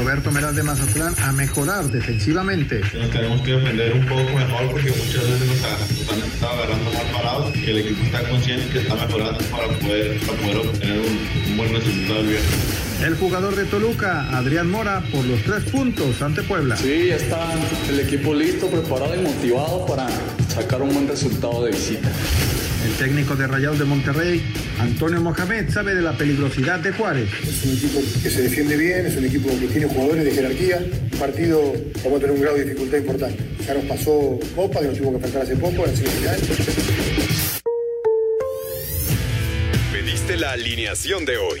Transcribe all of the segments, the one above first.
Roberto Meraz de Mazatlán a mejorar defensivamente. Nos tenemos que defender un poco mejor porque muchas veces nos, han estado agarrando mal parados, que el equipo está consciente que está mejorando para poder, poder obtener un, un buen resultado el viernes. El jugador de Toluca, Adrián Mora, por los tres puntos ante Puebla. Sí, ya está el equipo listo, preparado y motivado para sacar un buen resultado de visita. El técnico de Rayados de Monterrey, Antonio Mohamed, sabe de la peligrosidad de Juárez. Es un equipo que se defiende bien, es un equipo que tiene jugadores de jerarquía. Un partido vamos a tener un grado de dificultad importante. Ya nos pasó Copa, que nos tuvimos que enfrentar hace poco, en la final. Pediste la alineación de hoy.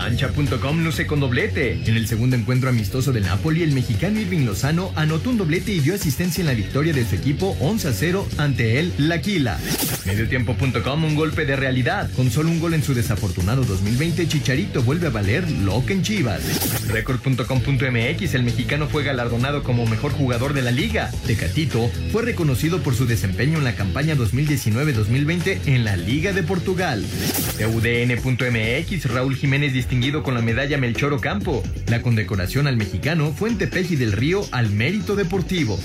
Cancha.com luce con doblete. En el segundo encuentro amistoso del Napoli, el mexicano Irving Lozano anotó un doblete y dio asistencia en la victoria de su equipo 11 a 0 ante el Laquila. Mediotiempo.com un golpe de realidad. Con solo un gol en su desafortunado 2020, Chicharito vuelve a valer lo que en Chivas. Record.com.mx el mexicano fue galardonado como mejor jugador de la liga. Tecatito fue reconocido por su desempeño en la campaña 2019-2020 en la Liga de Portugal. UDN.mx Raúl Jiménez distinguido con la medalla Melchor Ocampo. La condecoración al mexicano fue en Tepeji del Río al mérito deportivo.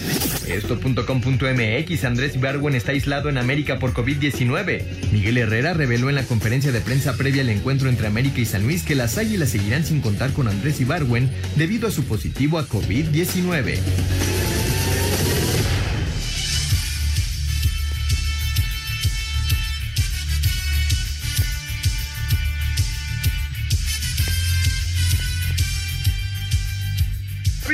Esto.com.mx Andrés Ibargüen está aislado en América por COVID-19. Miguel Herrera reveló en la conferencia de prensa previa al encuentro entre América y San Luis que las águilas seguirán sin contar con Andrés Ibargüen debido a su positivo a COVID-19.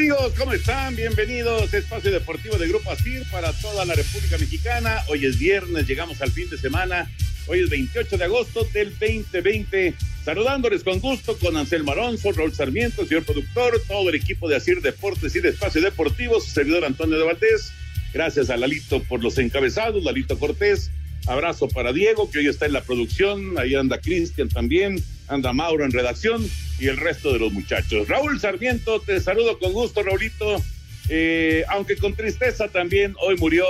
Amigos, ¿cómo están? Bienvenidos a Espacio Deportivo de Grupo ASIR para toda la República Mexicana. Hoy es viernes, llegamos al fin de semana. Hoy es 28 de agosto del 2020. Saludándoles con gusto con Anselmo Alonso, Raúl Sarmiento, señor productor, todo el equipo de ASIR Deportes y de Espacio Deportivo, su servidor Antonio de Valdés. Gracias a Lalito por los encabezados, Lalito Cortés. Abrazo para Diego, que hoy está en la producción. Ahí anda Cristian también, anda Mauro en redacción y el resto de los muchachos. Raúl Sarmiento, te saludo con gusto, Raulito. Eh, aunque con tristeza también, hoy murió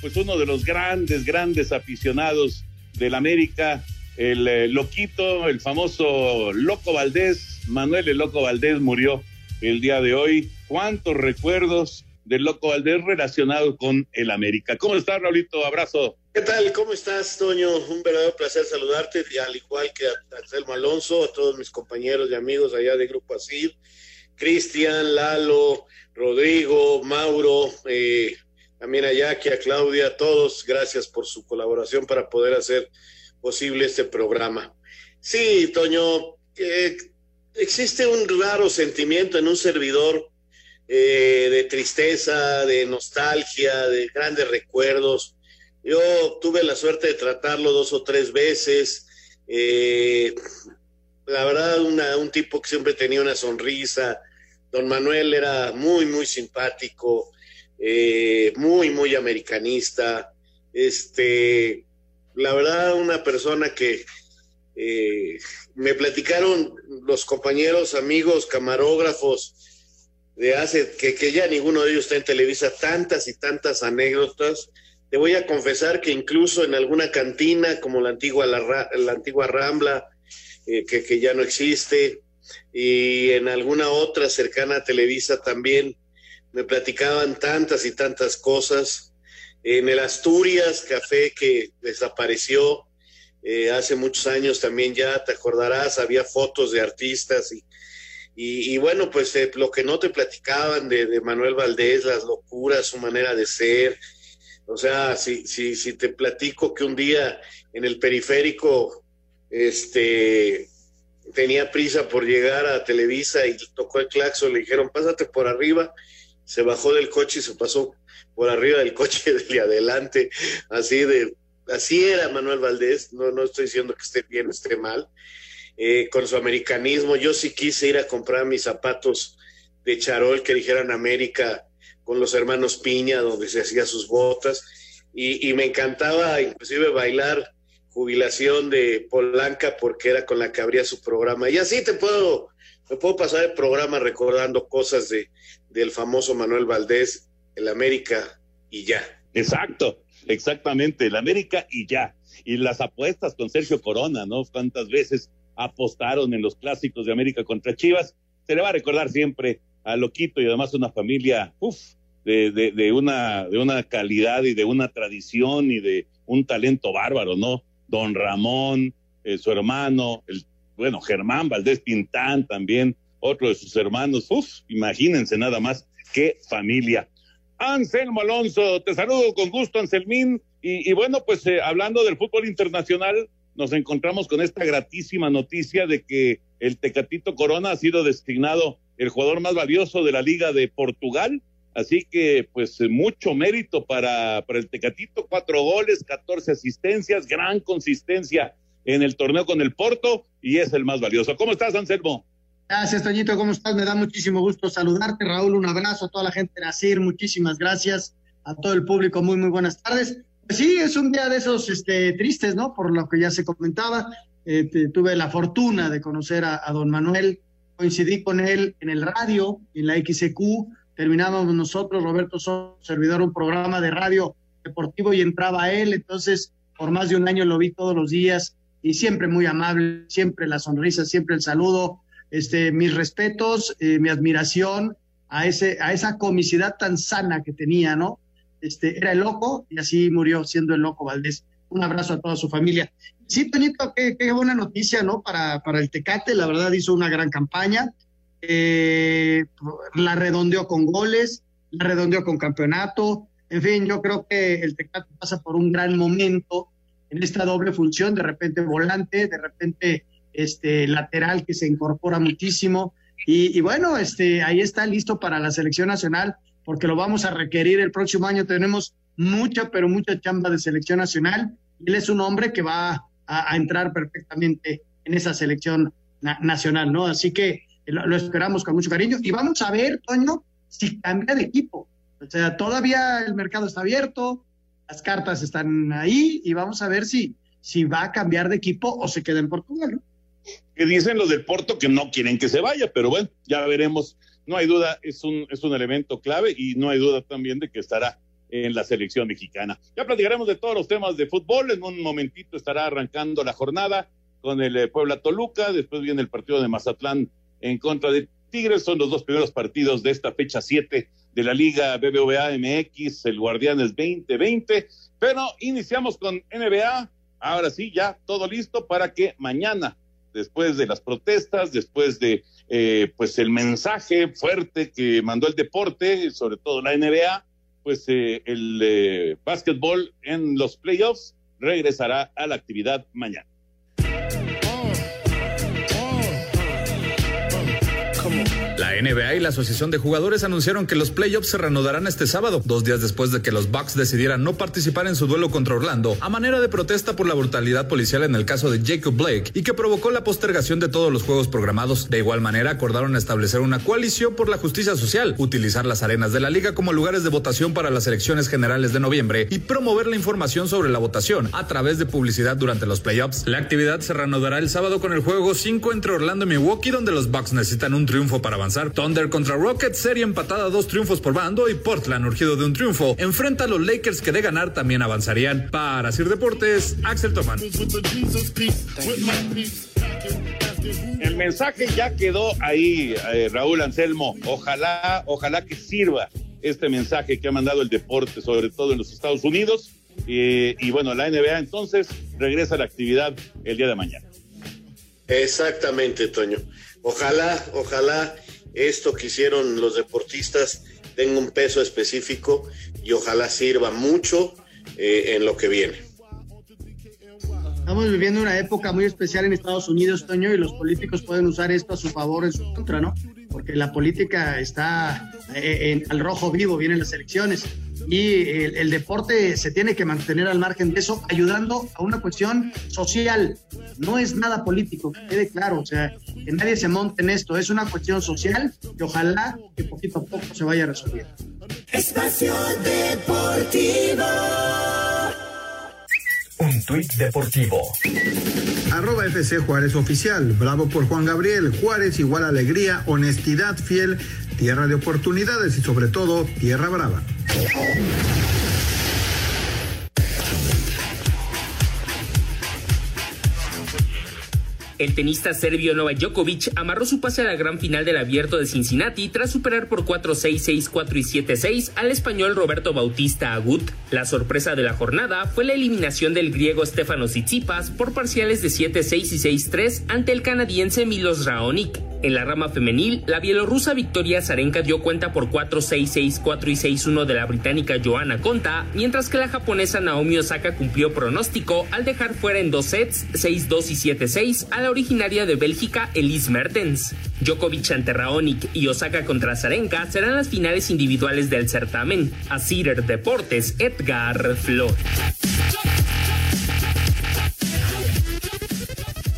pues uno de los grandes, grandes aficionados del América, el eh, Loquito, el famoso Loco Valdés, Manuel el Loco Valdés murió el día de hoy. ¿Cuántos recuerdos del Loco Valdés relacionados con el América? ¿Cómo estás, Raulito? Abrazo. ¿Qué tal? ¿Cómo estás, Toño? Un verdadero placer saludarte, y al igual que a Anselmo Alonso, a todos mis compañeros y amigos allá de Grupo Asir, Cristian, Lalo, Rodrigo, Mauro, eh, también a Jackie, a Claudia, a todos, gracias por su colaboración para poder hacer posible este programa. Sí, Toño, eh, existe un raro sentimiento en un servidor eh, de tristeza, de nostalgia, de grandes recuerdos yo tuve la suerte de tratarlo dos o tres veces. Eh, la verdad, un tipo que siempre tenía una sonrisa. Don Manuel era muy, muy simpático, eh, muy, muy americanista. Este, la verdad, una persona que eh, me platicaron los compañeros, amigos, camarógrafos de hace que, que ya ninguno de ellos está en Televisa, tantas y tantas anécdotas te voy a confesar que incluso en alguna cantina como la antigua, la, antigua Rambla, eh, que, ya no existe, y en alguna otra cercana a Televisa también, me platicaban tantas y tantas cosas. En el Asturias Café que desapareció eh, hace muchos años también ya, te acordarás, había fotos de artistas y, y, bueno, pues eh, lo que no te platicaban de, de Manuel Valdés, las locuras, su manera de ser, o sea, si, si, si te platico que un día en el periférico este, tenía prisa por llegar a Televisa y tocó el claxon, le dijeron, pásate por arriba, se bajó del coche y se pasó por arriba del coche de adelante, así de, así era Manuel Valdés, no, no estoy diciendo que esté bien, esté mal, eh, con su americanismo. Yo sí quise ir a comprar mis zapatos de charol que dijeran América con los hermanos Piña, donde se hacía sus botas, y, me encantaba inclusive bailar jubilación de Polanca porque era con la que abría su programa. Y así te puedo, me puedo pasar el programa recordando cosas de, del famoso Manuel Valdés, el América y ya. Exacto, exactamente, el América y ya. Y las apuestas con Sergio Corona, ¿no? Cuántas veces apostaron en los clásicos de América contra Chivas. Se le va a recordar siempre a Loquito y además una familia, uff, de, de, una, de una calidad y de una tradición y de un talento bárbaro, ¿no? Don Ramón, eh, su hermano, el, bueno, Germán Valdés Pintán también, otro de sus hermanos, uff, imagínense nada más, qué familia. Anselmo Alonso, te saludo con gusto, Anselmín. Y, bueno, pues eh, hablando del fútbol internacional, nos encontramos con esta gratísima noticia de que el Tecatito Corona ha sido designado el jugador más valioso de la Liga de Portugal. Así que, pues, eh, mucho mérito para, para el Tecatito, cuatro goles, catorce asistencias, gran consistencia en el torneo con el Porto y es el más valioso. ¿Cómo estás, Anselmo? Gracias, Toñito, ¿cómo estás? Me da muchísimo gusto saludarte, Raúl. Un abrazo a toda la gente de Nacir, muchísimas gracias a todo el público. Muy, muy buenas tardes. Pues sí, es un día de esos este, tristes, ¿no? Por lo que ya se comentaba. Eh, tuve la fortuna de conocer a, don Manuel, coincidí con él en el radio, en la XQ. Terminábamos nosotros, Roberto, servidor, un programa de radio deportivo y entraba él. Entonces, por más de un año lo vi todos los días y siempre muy amable, siempre la sonrisa, siempre el saludo este, mis respetos, eh, mi admiración a, ese, a esa comicidad tan sana que tenía, ¿no? Este, era el loco y así murió siendo el loco Valdés. Un abrazo a toda su familia. Sí, Tonito, qué, qué buena noticia, ¿no? Para, para el Tecate, la verdad hizo una gran campaña. Eh, la redondeó con goles, la redondeó con campeonato. En fin, yo creo que el Tecate pasa por un gran momento en esta doble función, de repente volante, de repente este lateral que se incorpora muchísimo. Y, bueno, este, ahí está listo para la selección nacional, porque lo vamos a requerir el próximo año. Tenemos mucha, pero mucha chamba de selección nacional. Él es un hombre que va a, entrar perfectamente en esa selección nacional, ¿no? Así que lo, lo, esperamos con mucho cariño. Y vamos a ver, Toño, si cambia de equipo. O sea, todavía el mercado está abierto, las cartas están ahí y vamos a ver si, si va a cambiar de equipo o se queda en Portugal, ¿no? que dicen los del Porto que no quieren que se vaya, pero bueno, ya veremos. No hay duda, es un, es un elemento clave y no hay duda también de que estará en la selección mexicana. Ya platicaremos de todos los temas de fútbol. En un momentito estará arrancando la jornada con el eh, Puebla Toluca. Después viene el partido de Mazatlán en contra de Tigres. Son los dos primeros partidos de esta fecha 7 de la Liga BBVA MX, el Guardianes 2020. Pero iniciamos con NBA. Ahora sí, ya todo listo para que mañana después de las protestas, después de eh, pues el mensaje fuerte que mandó el deporte, sobre todo la NBA, pues eh, el eh, básquetbol en los playoffs regresará a la actividad mañana. La NBA y la Asociación de Jugadores anunciaron que los playoffs se reanudarán este sábado, dos días después de que los Bucks decidieran no participar en su duelo contra Orlando, a manera de protesta por la brutalidad policial en el caso de Jacob Blake y que provocó la postergación de todos los juegos programados. De igual manera, acordaron establecer una coalición por la justicia social, utilizar las arenas de la liga como lugares de votación para las elecciones generales de noviembre y promover la información sobre la votación a través de publicidad durante los playoffs. La actividad se reanudará el sábado con el juego 5 entre Orlando y Milwaukee, donde los Bucks necesitan un triunfo para avanzar Thunder contra Rockets, serie empatada dos triunfos por bando y Portland, urgido de un triunfo, enfrenta a los Lakers que de ganar también avanzarían. Para Sir Deportes, Axel Toman. El mensaje ya quedó ahí, eh, Raúl Anselmo. Ojalá, ojalá que sirva este mensaje que ha mandado el deporte, sobre todo en los Estados Unidos. Eh, y bueno, la NBA entonces regresa a la actividad el día de mañana. Exactamente, Toño. Ojalá, ojalá esto que hicieron los deportistas tenga un peso específico y ojalá sirva mucho eh, en lo que viene. Estamos viviendo una época muy especial en Estados Unidos, Toño, y los políticos pueden usar esto a su favor en su contra, ¿no? Porque la política está eh, en, al rojo vivo, vienen las elecciones. y el, deporte se tiene que mantener al margen de eso, ayudando a una cuestión social. No es nada político, que quede claro, o sea, que nadie se monte en esto, es una cuestión social que ojalá que poquito a poco se vaya resolviendo. Espacio Deportivo. Un tuit deportivo. Arroba FC Juárez Oficial. Bravo por Juan Gabriel. Juárez igual alegría, honestidad, fiel, tierra de oportunidades y sobre todo tierra brava. El tenista serbio Novak Djokovic amarró su pase a la gran final del Abierto de Cincinnati tras superar por 4-6, 6-4 y 7-6 al español Roberto Bautista Agut. La sorpresa de la jornada fue la eliminación del griego Stefanos Tsitsipas por parciales de 7-6 y 6-3 ante el canadiense Milos Raonic. En la rama femenil, la bielorrusa Victoria Zarenka dio cuenta por 4-6, 6-4 y 6-1 de la británica Joanna Konta, mientras que la japonesa Naomi Osaka cumplió pronóstico al dejar fuera en dos sets, 6-2 y 7-6 a la originaria de Bélgica Elise Mertens. Djokovic ante Raonic y Osaka contra Zarenka serán las finales individuales del certamen. A Cider Deportes, Edgar Flores.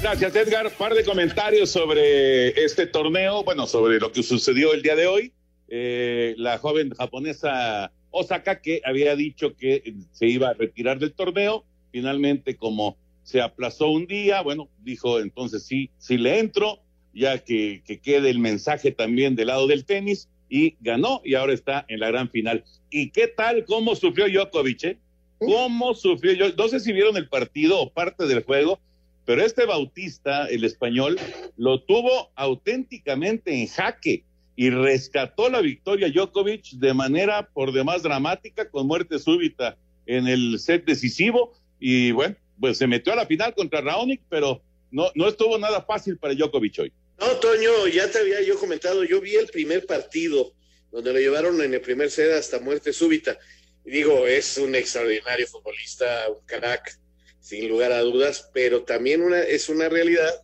Gracias, Edgar. Par de comentarios sobre este torneo, bueno, sobre lo que sucedió el día de hoy. Eh, la joven japonesa Osaka, que había dicho que se iba a retirar del torneo, finalmente como se aplazó un día, bueno, dijo entonces sí, sí le entro, ya que, que quede el mensaje también del lado del tenis, y ganó y ahora está en la gran final. ¿Y qué tal cómo sufrió Djokovic? Eh? ¿Cómo sufrió yo? No sé si vieron el partido o parte del juego, pero este Bautista, el español, lo tuvo auténticamente en jaque y rescató la victoria Djokovic de manera por demás dramática con muerte súbita en el set decisivo y bueno, pues se metió a la final contra Raonic, pero no, no estuvo nada fácil para Djokovic hoy. No, Toño, ya te había yo comentado, yo vi el primer partido donde lo llevaron en el primer set hasta muerte súbita. Y digo, es un extraordinario futbolista, un crack, sin lugar a dudas, pero también una, es una realidad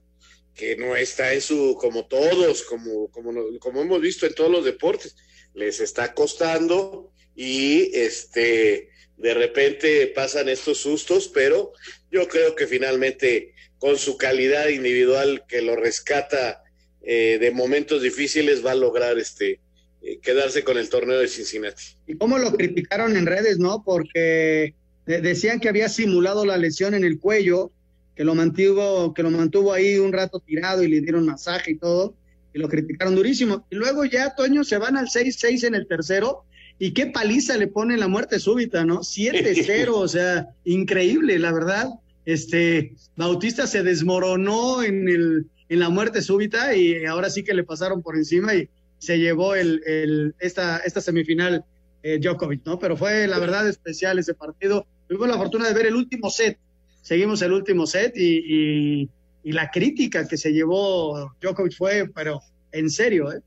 que no está en su, como todos, como, como, como hemos visto en todos los deportes, les está costando y este, de repente pasan estos sustos, pero yo creo que finalmente con su calidad individual que lo rescata eh, de momentos difíciles va a lograr este eh, quedarse con el torneo de Cincinnati. Y cómo lo criticaron en redes, ¿no? Porque decían que había simulado la lesión en el cuello, que lo mantuvo, que lo mantuvo ahí un rato tirado y le dieron masaje y todo, y lo criticaron durísimo. Y luego ya, Toño, se van al 6-6 en el tercero, y qué paliza le pone la muerte súbita, ¿no? 7-0, o sea, increíble, la verdad. Este, Bautista se desmoronó en, el, en la muerte súbita y ahora sí que le pasaron por encima y se llevó el, el, esta, esta semifinal eh, Djokovic, ¿no? Pero fue la verdad especial ese partido tuvimos la fortuna de ver el último set, seguimos el último set y, la crítica que se llevó Djokovic fue, pero en serio, ¿eh?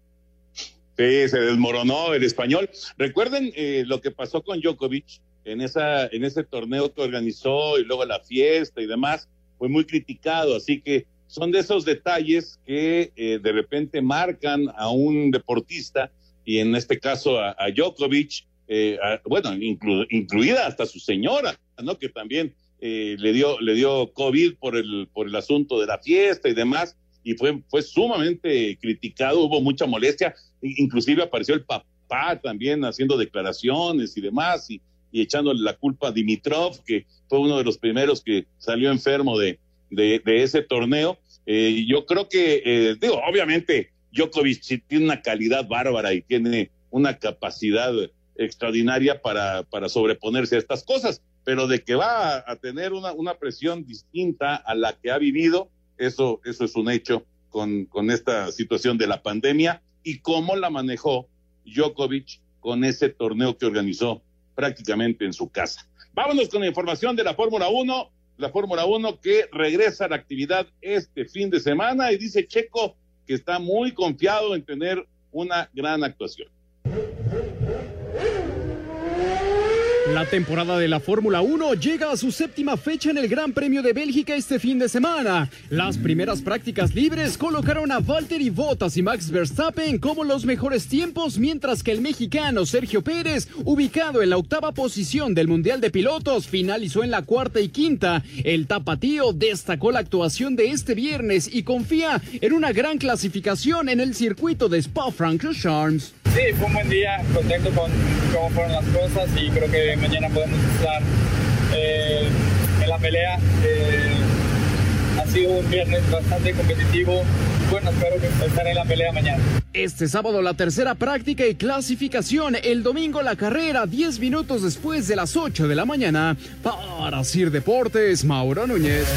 Sí, se desmoronó el español. Recuerden eh, lo que pasó con Djokovic en, esa, en ese torneo que organizó y luego la fiesta y demás, fue muy criticado, así que son de esos detalles que eh, de repente marcan a un deportista y en este caso a, a Djokovic eh, bueno, incluida hasta su señora, ¿no? Que también eh, le dio le dio COVID por el por el asunto de la fiesta y demás y fue fue sumamente criticado, hubo mucha molestia, inclusive apareció el papá también haciendo declaraciones y demás y, y echándole la culpa a Dimitrov, que fue uno de los primeros que salió enfermo de, de, ese torneo. Eh, yo creo que, digo, obviamente Djokovic tiene una calidad bárbara y tiene una capacidad extraordinaria para, para sobreponerse a estas cosas, pero de que va a, tener una, una, presión distinta a la que ha vivido, eso, eso es un hecho con, con esta situación de la pandemia y cómo la manejó Djokovic con ese torneo que organizó prácticamente en su casa. Vámonos con la información de la Fórmula 1, la Fórmula 1 que regresa a la actividad este fin de semana y dice Checo que está muy confiado en tener una gran actuación. La temporada de la Fórmula 1 llega a su séptima fecha en el Gran Premio de Bélgica este fin de semana. Las primeras prácticas libres colocaron a Valtteri Bottas y Max Verstappen como los mejores tiempos, mientras que el mexicano Sergio Pérez, ubicado en la octava posición del Mundial de Pilotos, finalizó en la cuarta y quinta. El tapatío destacó la actuación de este viernes y confía en una gran clasificación en el circuito de Spa-Francorchamps. Sí, fue un buen día, contento con cómo fueron las cosas y creo que mañana podemos estar eh, en la pelea. Eh, ha sido un viernes bastante competitivo. Bueno, espero que estar en la pelea mañana. Este sábado la tercera práctica y clasificación. El domingo la carrera, 10 minutos después de las 8 de la mañana. Para Sir Deportes, Mauro Núñez.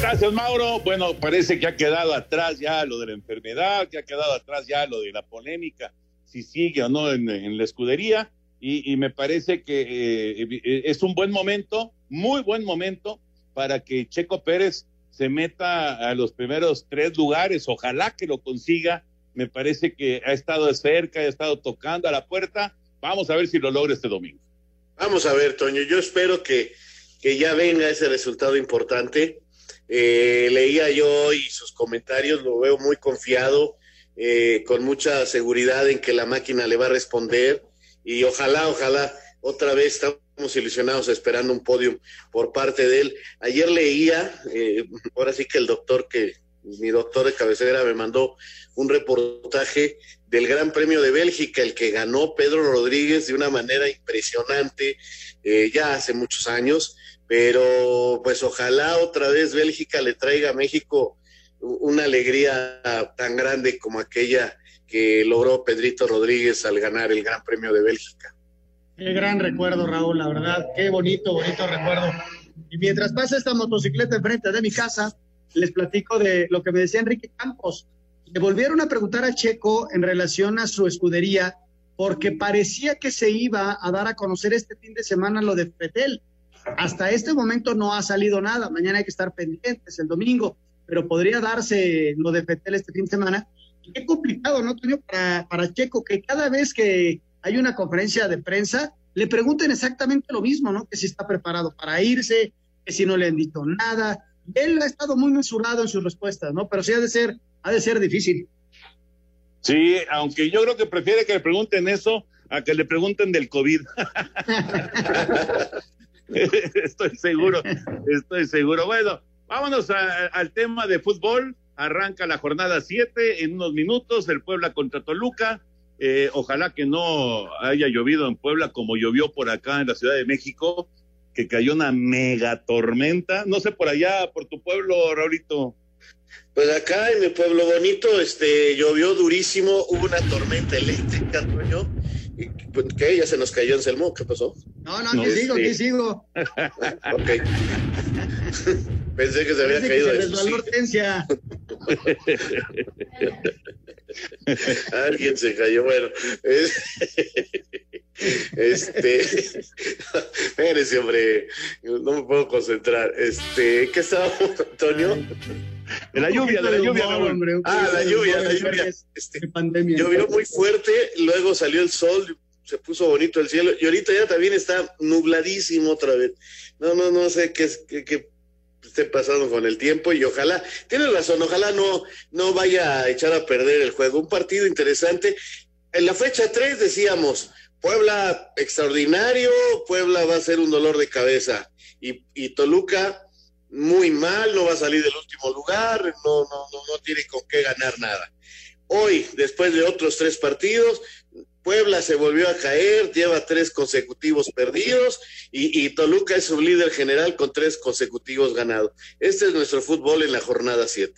Gracias, Mauro. Bueno, parece que ha quedado atrás ya lo de la enfermedad, que ha quedado atrás ya lo de la polémica, si sigue o no en, la escudería. Y, me parece que eh, eh, es un buen momento, muy buen momento, para que Checo Pérez se meta a los primeros tres lugares. Ojalá que lo consiga. Me parece que ha estado cerca, ha estado tocando a la puerta. Vamos a ver si lo logra este domingo. Vamos a ver, Toño. Yo espero que, que ya venga ese resultado importante eh, leía yo hoy sus comentarios, lo veo muy confiado, eh, con mucha seguridad en que la máquina le va a responder y ojalá, ojalá, otra vez estamos ilusionados esperando un podio por parte de él. Ayer leía, eh, ahora sí que el doctor que, mi doctor de cabecera me mandó un reportaje del Gran Premio de Bélgica, el que ganó Pedro Rodríguez de una manera impresionante ya hace muchos años pero pues ojalá otra vez Bélgica le traiga a México una alegría tan grande como aquella que logró Pedrito Rodríguez al ganar el Gran Premio de Bélgica. Qué gran recuerdo, Raúl, la verdad, qué bonito, bonito recuerdo. Y mientras pasa esta motocicleta enfrente de mi casa, les platico de lo que me decía Enrique Campos. Le volvieron a preguntar a Checo en relación a su escudería, porque parecía que se iba a dar a conocer este fin de semana lo de Petel hasta este momento no ha salido nada. Mañana hay que estar pendientes el domingo, pero podría darse lo de Fetel este fin de semana. Qué complicado, ¿no, Toño? Para, para Checo, que cada vez que hay una conferencia de prensa, le pregunten exactamente lo mismo, ¿no? Que si está preparado para irse, que si no le han dicho nada. Él ha estado muy mesurado en sus respuestas, ¿no? Pero sí ha de ser, ha de ser difícil. Sí, aunque yo creo que prefiere que le pregunten eso a que le pregunten del COVID. estoy seguro, estoy seguro. Bueno, vámonos al tema de fútbol. Arranca la jornada 7 en unos minutos, el Puebla contra Toluca. Eh, ojalá que no haya llovido en Puebla como llovió por acá en la Ciudad de México, que cayó una mega tormenta. No sé por allá, por tu pueblo, Raulito. Pues acá en mi pueblo bonito, este, llovió durísimo, hubo una tormenta eléctrica, ¿no? ¿Qué? ¿Ya se nos cayó en Selmo? ¿Qué pasó? No, no, aquí sigo, aquí sigo. ok. Pensé que se había caído. Que se Hortensia. Alguien se cayó, bueno. Este, espérese, hombre, no me puedo concentrar. Este, ¿qué estaba, Antonio? De la lluvia, de la lluvia, Ah, la lluvia, la lluvia. Este, llovió muy fuerte, luego salió el sol, se puso bonito el cielo, y ahorita ya también está nubladísimo otra vez. No, no, no sé qué, qué, qué esté pasando con el tiempo y ojalá, tiene razón, ojalá no, no vaya a echar a perder el juego. Un partido interesante. En la fecha 3 decíamos, Puebla extraordinario, Puebla va a ser un dolor de cabeza y, y Toluca muy mal, no va a salir del último lugar, no, no, no, no tiene con qué ganar nada. Hoy, después de otros tres partidos, Puebla se volvió a caer, lleva tres consecutivos perdidos y, Toluca es su líder general con tres consecutivos ganados. Este es nuestro fútbol en la jornada 7.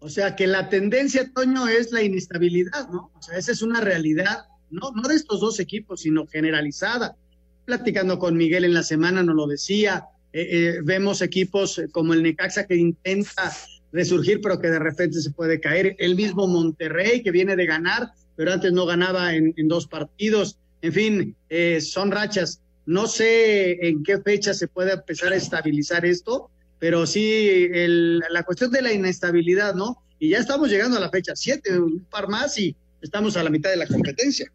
O sea que la tendencia, Toño, es la inestabilidad, ¿no? O sea, esa es una realidad, no, no de estos dos equipos, sino generalizada. Platicando con Miguel en la semana nos lo decía, eh, eh, vemos equipos como el Necaxa que intenta resurgir, pero que de repente se puede caer. El mismo Monterrey que viene de ganar, pero antes no ganaba en, dos partidos. En fin, eh, son rachas. No sé en qué fecha se puede empezar a estabilizar esto, pero sí la cuestión de la inestabilidad, ¿no? Y ya estamos llegando a la fecha siete, un par más y estamos a la mitad de la competencia.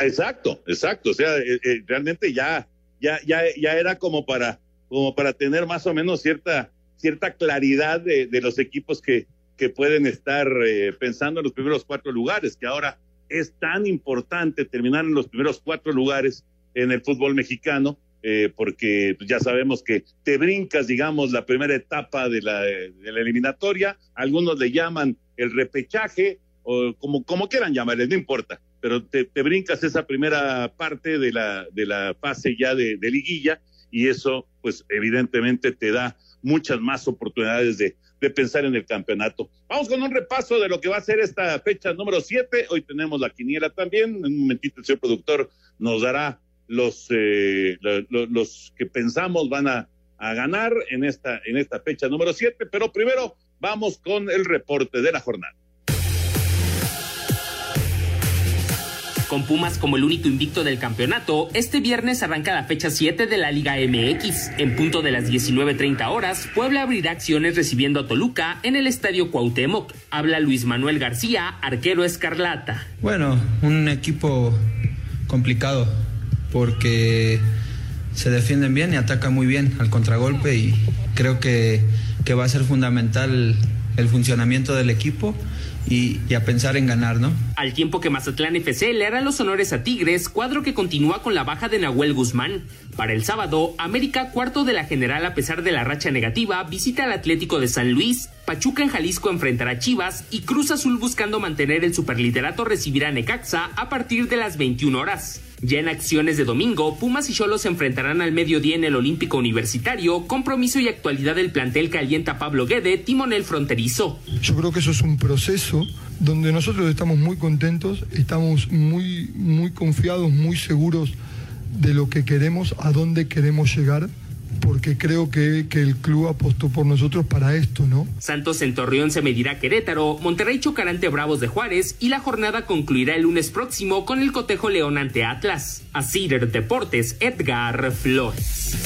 Exacto, exacto. O sea, eh, eh, realmente ya, ya, ya, ya era como para, como para tener más o menos cierta, cierta claridad de, de los equipos que, que pueden estar eh, pensando en los primeros cuatro lugares, que ahora es tan importante terminar en los primeros cuatro lugares en el fútbol mexicano, eh, porque ya sabemos que te brincas, digamos, la primera etapa de la, de la eliminatoria, algunos le llaman el repechaje, o como, como quieran llamarle, no importa, pero te, te, brincas esa primera parte de la, de la fase ya de, de liguilla y eso, pues evidentemente te da muchas más oportunidades de, de pensar en el campeonato. Vamos con un repaso de lo que va a ser esta fecha número 7. Hoy tenemos la quiniela también. En un momentito el señor productor nos dará los, eh, los, que pensamos van a, a, ganar en esta, en esta fecha número 7. Pero primero vamos con el reporte de la jornada. Con Pumas como el único invicto del campeonato, este viernes arranca la fecha 7 de la Liga MX. En punto de las 19.30 horas, Puebla abrirá acciones recibiendo a Toluca en el Estadio Cuauhtémoc. Habla Luis Manuel García, arquero escarlata. Bueno, un equipo complicado porque se defienden bien y atacan muy bien al contragolpe y creo que, que va a ser fundamental el funcionamiento del equipo y, a pensar en ganar, ¿no? Al tiempo que Mazatlán FC le hará los honores a Tigres, cuadro que continúa con la baja de Nahuel Guzmán. Para el sábado, América, cuarto de la general a pesar de la racha negativa, visita al Atlético de San Luis, Pachuca en Jalisco enfrentará a Chivas y Cruz Azul buscando mantener el superliderato recibirá a Necaxa a partir de las 21 horas. Ya en acciones de domingo, Pumas y Cholos se enfrentarán al mediodía en el Olímpico Universitario, compromiso y actualidad del plantel que alienta Pablo Guede, timonel fronterizo. Yo creo que eso es un proceso donde nosotros estamos muy contentos, estamos muy, muy confiados, muy seguros de lo que queremos, a dónde queremos llegar porque creo que, que, el club apostó por nosotros para esto, ¿no? Santos en Torreón se medirá a Querétaro, Monterrey chocará ante Bravos de Juárez y la jornada concluirá el lunes próximo con el cotejo León ante Atlas. A Cider Deportes, Edgar Flores.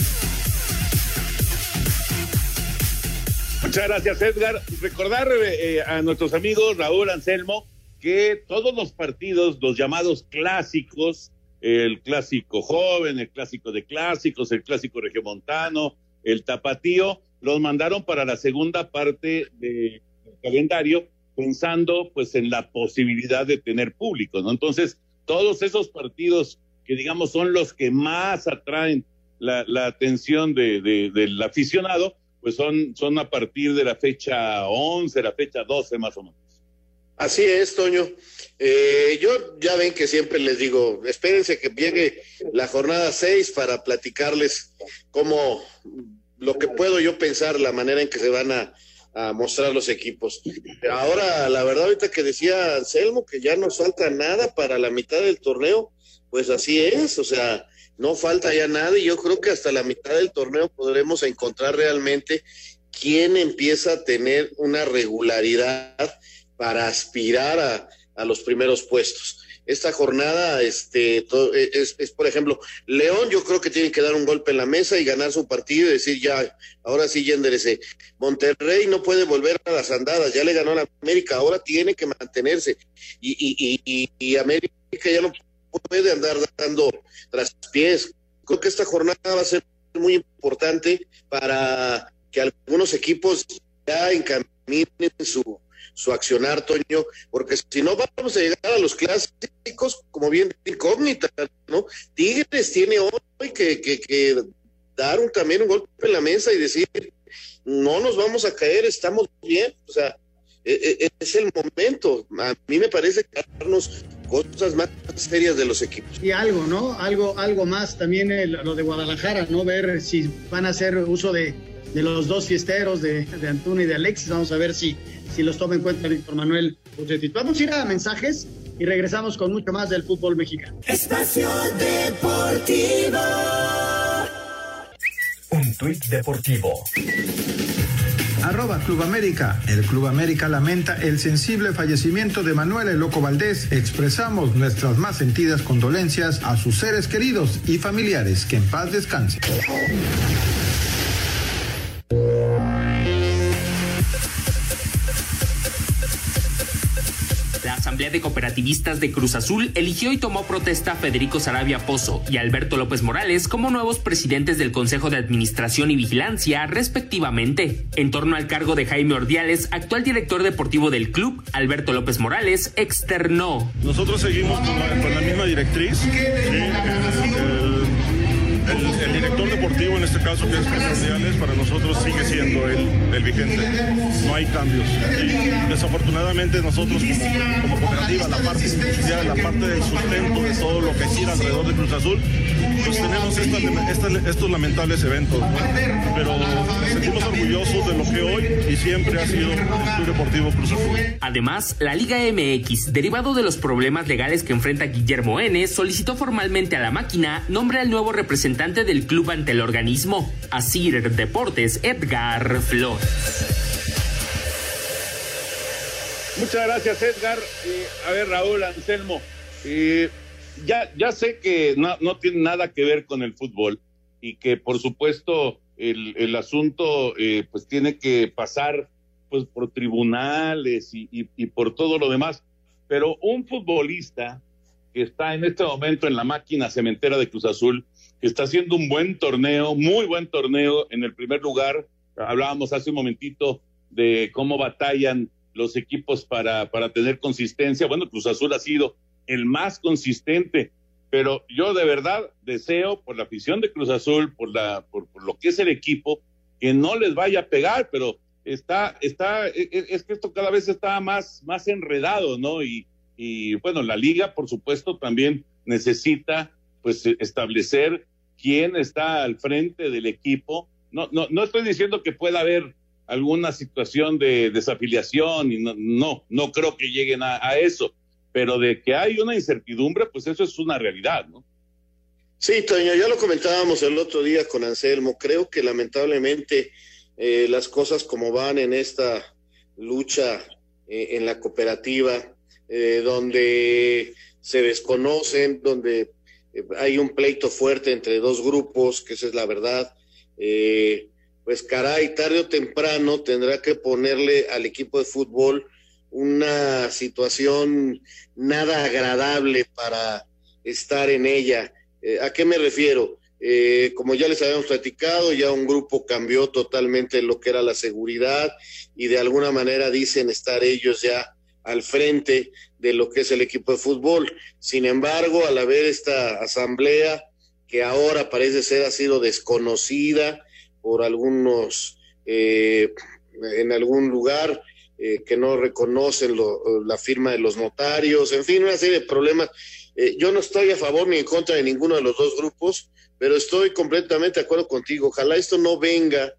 Muchas gracias, Edgar. Recordar eh, a nuestros amigos Raúl Anselmo que todos los partidos, los llamados clásicos, el clásico joven, el clásico de clásicos, el clásico regiomontano, el tapatío, los mandaron para la segunda parte del calendario, pensando pues en la posibilidad de tener público, ¿no? Entonces, todos esos partidos que digamos son los que más atraen la, la atención de, de, del aficionado, pues son, son a partir de la fecha 11, la fecha 12 más o menos. Así es, Toño. Eh, yo ya ven que siempre les digo, espérense que llegue la jornada 6 para platicarles cómo lo que puedo yo pensar, la manera en que se van a, a mostrar los equipos. Ahora, la verdad, ahorita que decía Anselmo que ya no falta nada para la mitad del torneo, pues así es, o sea, no falta ya nada y yo creo que hasta la mitad del torneo podremos encontrar realmente quién empieza a tener una regularidad para aspirar a, los primeros puestos. Esta jornada este, es, es, por ejemplo, León yo creo que tiene que dar un golpe en la mesa y ganar su partido y decir ya, ahora sí ya enderece. Monterrey no puede volver a las andadas, ya le ganó a la América, ahora tiene que mantenerse. Y, y, y, y América ya no puede andar dando traspiés. Creo que esta jornada va a ser muy importante para que algunos equipos ya encaminen su, su accionar, Toño, porque si no vamos a llegar a los clásicos como bien incógnita, ¿no? Tigres tiene hoy que, dar un, también un golpe en la mesa y decir, no nos vamos a caer, estamos bien, o sea, es el momento. A mí me parece que darnos cosas más serias de los equipos. Y algo, ¿no? Algo, algo más también el, lo de Guadalajara, ¿no? Ver si van a hacer uso de, de los dos fiesteros, de, de y de Alexis. Vamos a ver si, si los toma en cuenta Víctor Manuel Bucetit. Vamos a ir a mensajes y regresamos con mucho más del fútbol mexicano. Espacio Deportivo. Un tuit deportivo. Arroba Club América. El Club América lamenta el sensible fallecimiento de Manuel El Loco Valdés. Expresamos nuestras más sentidas condolencias a sus seres queridos y familiares. Que en paz descansen. Asamblea de Cooperativistas de Cruz Azul eligió y tomó protesta a Federico Sarabia Pozo y Alberto López Morales como nuevos presidentes del Consejo de Administración y Vigilancia, respectivamente. En torno al cargo de Jaime Ordiales, actual director deportivo del club, Alberto López Morales externó. Nosotros seguimos con la, misma directriz. Deportivo, en este caso, que es Ordiales, para nosotros sigue siendo el, el vigente. No hay cambios. Desafortunadamente nosotros como, como cooperativa, la parte industrial, la parte del sustento de todo lo que gira alrededor de Cruz Azul, pues tenemos estas- estas- estos lamentables eventos. ¿no? Pero sentimos orgullosos de lo que hoy y siempre ha sido el Club Deportivo Cruz Azul. Además, la Liga MX, derivado de los problemas legales que enfrenta Guillermo N., solicitó formalmente a la máquina nombre al nuevo representante del club ante el organismo, Asir Deportes Edgar Flores. Muchas gracias, Edgar. Eh, a ver, Raúl Anselmo, eh, ya, ya sé que no, no tiene nada que ver con el fútbol y que, por supuesto, el, el asunto eh, pues tiene que pasar pues por tribunales y, y- y por todo lo demás. Pero un futbolista que está en este momento en la máquina cementera de Cruz Azul, que está haciendo un buen torneo, muy buen torneo en el primer lugar. Hablábamos hace un momentito de cómo batallan los equipos para, para tener consistencia. Bueno, Cruz Azul ha sido el más consistente, pero yo de verdad deseo por la afición de Cruz Azul, por, la, por, lo que es el equipo, que no les vaya a pegar, pero está, está, e- e- es que esto cada vez está más, más enredado, ¿no? Y, y bueno, la liga, por supuesto, también necesita pues establecer quién está al frente del equipo. No, no, no estoy diciendo que pueda haber alguna situación de desafiliación y no, no, no creo que lleguen a eso, pero de que hay una incertidumbre, pues eso es una realidad, ¿no? Sí, Toño, ya lo comentábamos el otro día con Anselmo. Creo que lamentablemente eh, las cosas como van en esta lucha eh, en la cooperativa, eh, donde se desconocen, donde eh, hay un pleito fuerte entre dos grupos, que esa es la verdad, eh, pues caray, tarde o temprano tendrá que ponerle al equipo de fútbol una situación nada agradable para estar en ella. Eh, ¿A qué me refiero? Eh, como ya les habíamos platicado, ya un grupo cambió totalmente lo que era la seguridad y de alguna manera dicen estar ellos ya al frente de lo que es el equipo de fútbol. Sin embargo, al haber esta asamblea que ahora parece ser ha sido desconocida por algunos eh, en algún lugar eh, que no reconocen lo- la firma de los notarios, en fin, una serie de problemas. Eh, yo no estoy a favor ni en contra de ninguno de los dos grupos, pero estoy completamente de acuerdo contigo. Ojalá esto no venga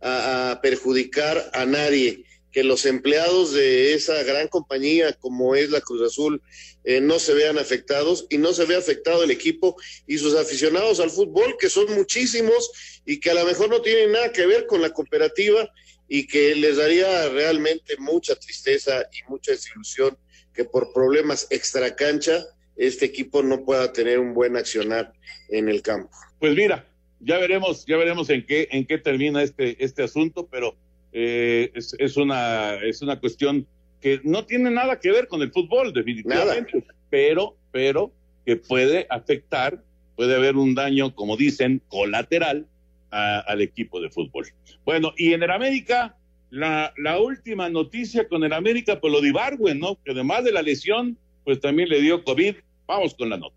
a, a perjudicar a nadie, que los empleados de esa gran compañía como es la Cruz Azul eh, no se vean afectados y no se vea afectado el equipo y sus aficionados al fútbol, que son muchísimos y que a lo mejor no tienen nada que ver con la cooperativa y que les daría realmente mucha tristeza y mucha desilusión que por problemas extracancha este equipo no pueda tener un buen accionar en el campo. Pues mira, ya veremos, ya veremos en qué, en qué termina este, este asunto, pero eh, es, es una, es una cuestión que no tiene nada que ver con el fútbol, definitivamente, pero, pero que puede afectar, puede haber un daño, como dicen, colateral a- al equipo de fútbol. Bueno, y en el América, la, la última noticia con el América, pues lo de Ibargüen, ¿no? Que además de la lesión, pues también le dio COVID. Vamos con la nota.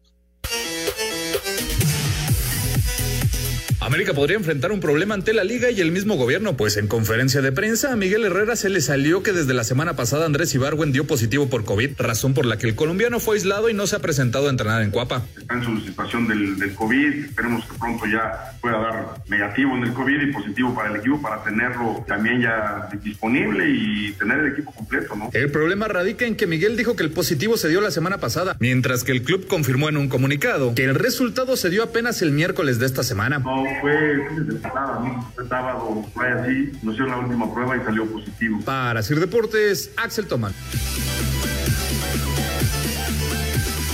América podría enfrentar un problema ante la liga y el mismo gobierno, pues en conferencia de prensa a Miguel Herrera se le salió que desde la semana pasada Andrés Ibargüen dio positivo por COVID, razón por la que el colombiano fue aislado y no se ha presentado a entrenar en Cuapa. está en su situación del, del COVID. Esperemos que pronto ya pueda dar negativo en el COVID y positivo para el equipo para tenerlo también ya disponible y tener el equipo completo, ¿no? El problema radica en que Miguel dijo que el positivo se dio la semana pasada, mientras que el club confirmó en un comunicado que el resultado se dio apenas el miércoles de esta semana. No fue ¿no? Fue sábado, fue así, nos hicieron la última prueba y salió positivo. Para Sir Deportes, Axel Tomán.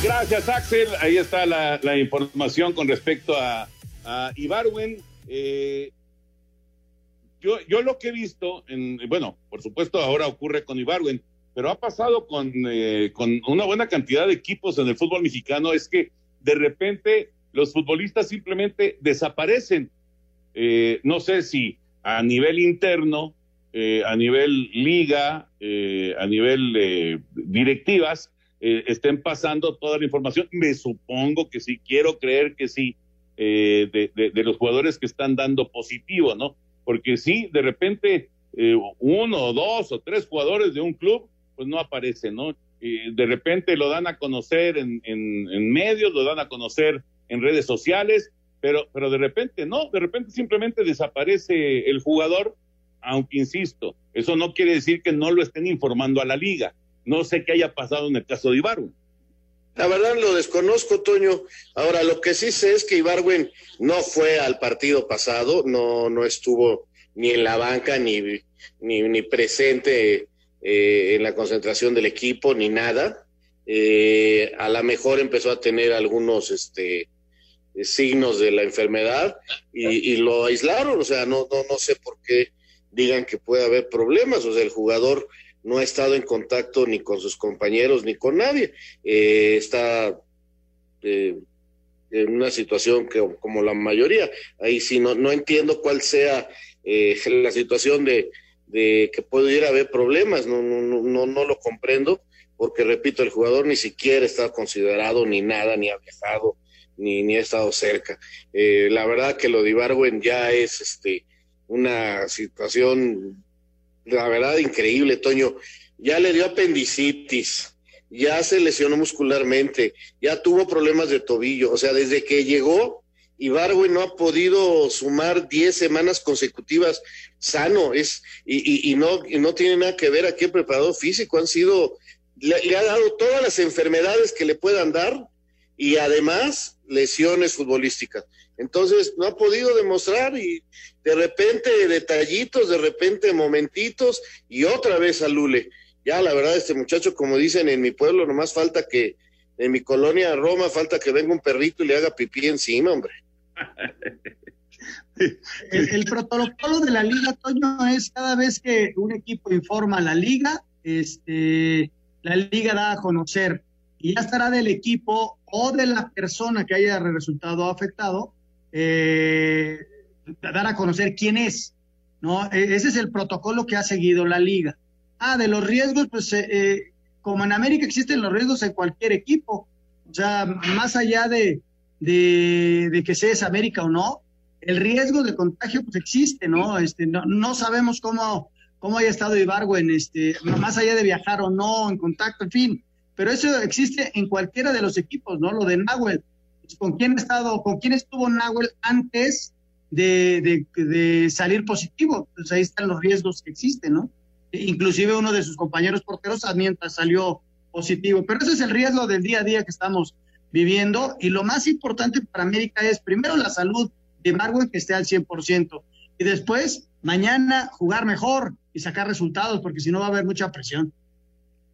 Gracias, Axel. Ahí está la, la información con respecto a, a Ibarwen. Eh, yo, yo lo que he visto, en, bueno, por supuesto ahora ocurre con Ibarwen, pero ha pasado con, eh, con una buena cantidad de equipos en el fútbol mexicano, es que de repente los futbolistas simplemente desaparecen. Eh, no sé si a nivel interno, eh, a nivel liga, eh, a nivel eh, directivas, estén pasando toda la información. Me supongo que sí, quiero creer que sí, de, de- de los jugadores que están dando positivo, ¿no? Porque sí, de repente, uno, dos o tres jugadores de un club, pues no aparecen, ¿no? De repente lo dan a conocer en medios, lo dan a conocer en redes sociales, pero, pero de repente no, de repente simplemente desaparece el jugador, aunque insisto, eso no quiere decir que no lo estén informando a la liga. No sé qué haya pasado en el caso de Ibargüen. La verdad lo desconozco, Toño. Ahora, lo que sí sé es que Ibarwen no fue al partido pasado, no, no estuvo ni en la banca, ni, ni, ni presente eh, en la concentración del equipo, ni nada. Eh, a lo mejor empezó a tener algunos este, signos de la enfermedad y, y lo aislaron. O sea, no, no, no sé por qué digan que puede haber problemas. O sea, el jugador no ha estado en contacto ni con sus compañeros ni con nadie. Eh, está eh, en una situación que como la mayoría. Ahí sí no, no entiendo cuál sea eh, la situación de, de que pudiera haber problemas, no, no, no, no, no lo comprendo, porque repito, el jugador ni siquiera está considerado ni nada, ni ha viajado, ni, ni ha estado cerca. Eh, la verdad que lo de Ibarwen ya es este una situación, la verdad, increíble, Toño. Ya le dio apendicitis, ya se lesionó muscularmente, ya tuvo problemas de tobillo. O sea, desde que llegó, Ibarwen no ha podido sumar 10 semanas consecutivas sano. Es, y, y, y no, y no tiene nada que ver aquí el preparador físico. Han sido, le, le ha dado todas las enfermedades que le puedan dar y además lesiones futbolísticas. Entonces no ha podido demostrar y de repente detallitos, de repente momentitos y otra vez a Lule. Ya la verdad este muchacho, como dicen en mi pueblo, nomás falta que en mi colonia Roma falta que venga un perrito y le haga pipí encima, hombre. El, protocolo de la liga, Toño, es cada vez que un equipo informa a la liga, este, la liga da a conocer y ya estará del equipo o de la persona que haya resultado afectado, eh, dar a conocer quién es, ¿no? E- Ese es el protocolo que ha seguido la liga. Ah, de los riesgos, pues eh, eh, como en América existen los riesgos en cualquier equipo, o sea, más allá de, de, de que seas América o no, el riesgo de contagio pues existe, ¿no? Este, no, no sabemos cómo, cómo haya estado Ibargüen, este, más allá de viajar o no, en contacto, en fin, pero eso existe en cualquiera de los equipos, ¿no? Lo de Nahuel, pues, ¿con quién ha estado, con quién estuvo Nahuel antes de, salir positivo? Pues ahí están los riesgos que existen, ¿no? Inclusive uno de sus compañeros porteros mientras salió positivo, pero ese es el riesgo del día a día que estamos viviendo y lo más importante para América es primero la salud de Marwen que esté al 100% y después mañana jugar mejor y sacar resultados porque si no va a haber mucha presión.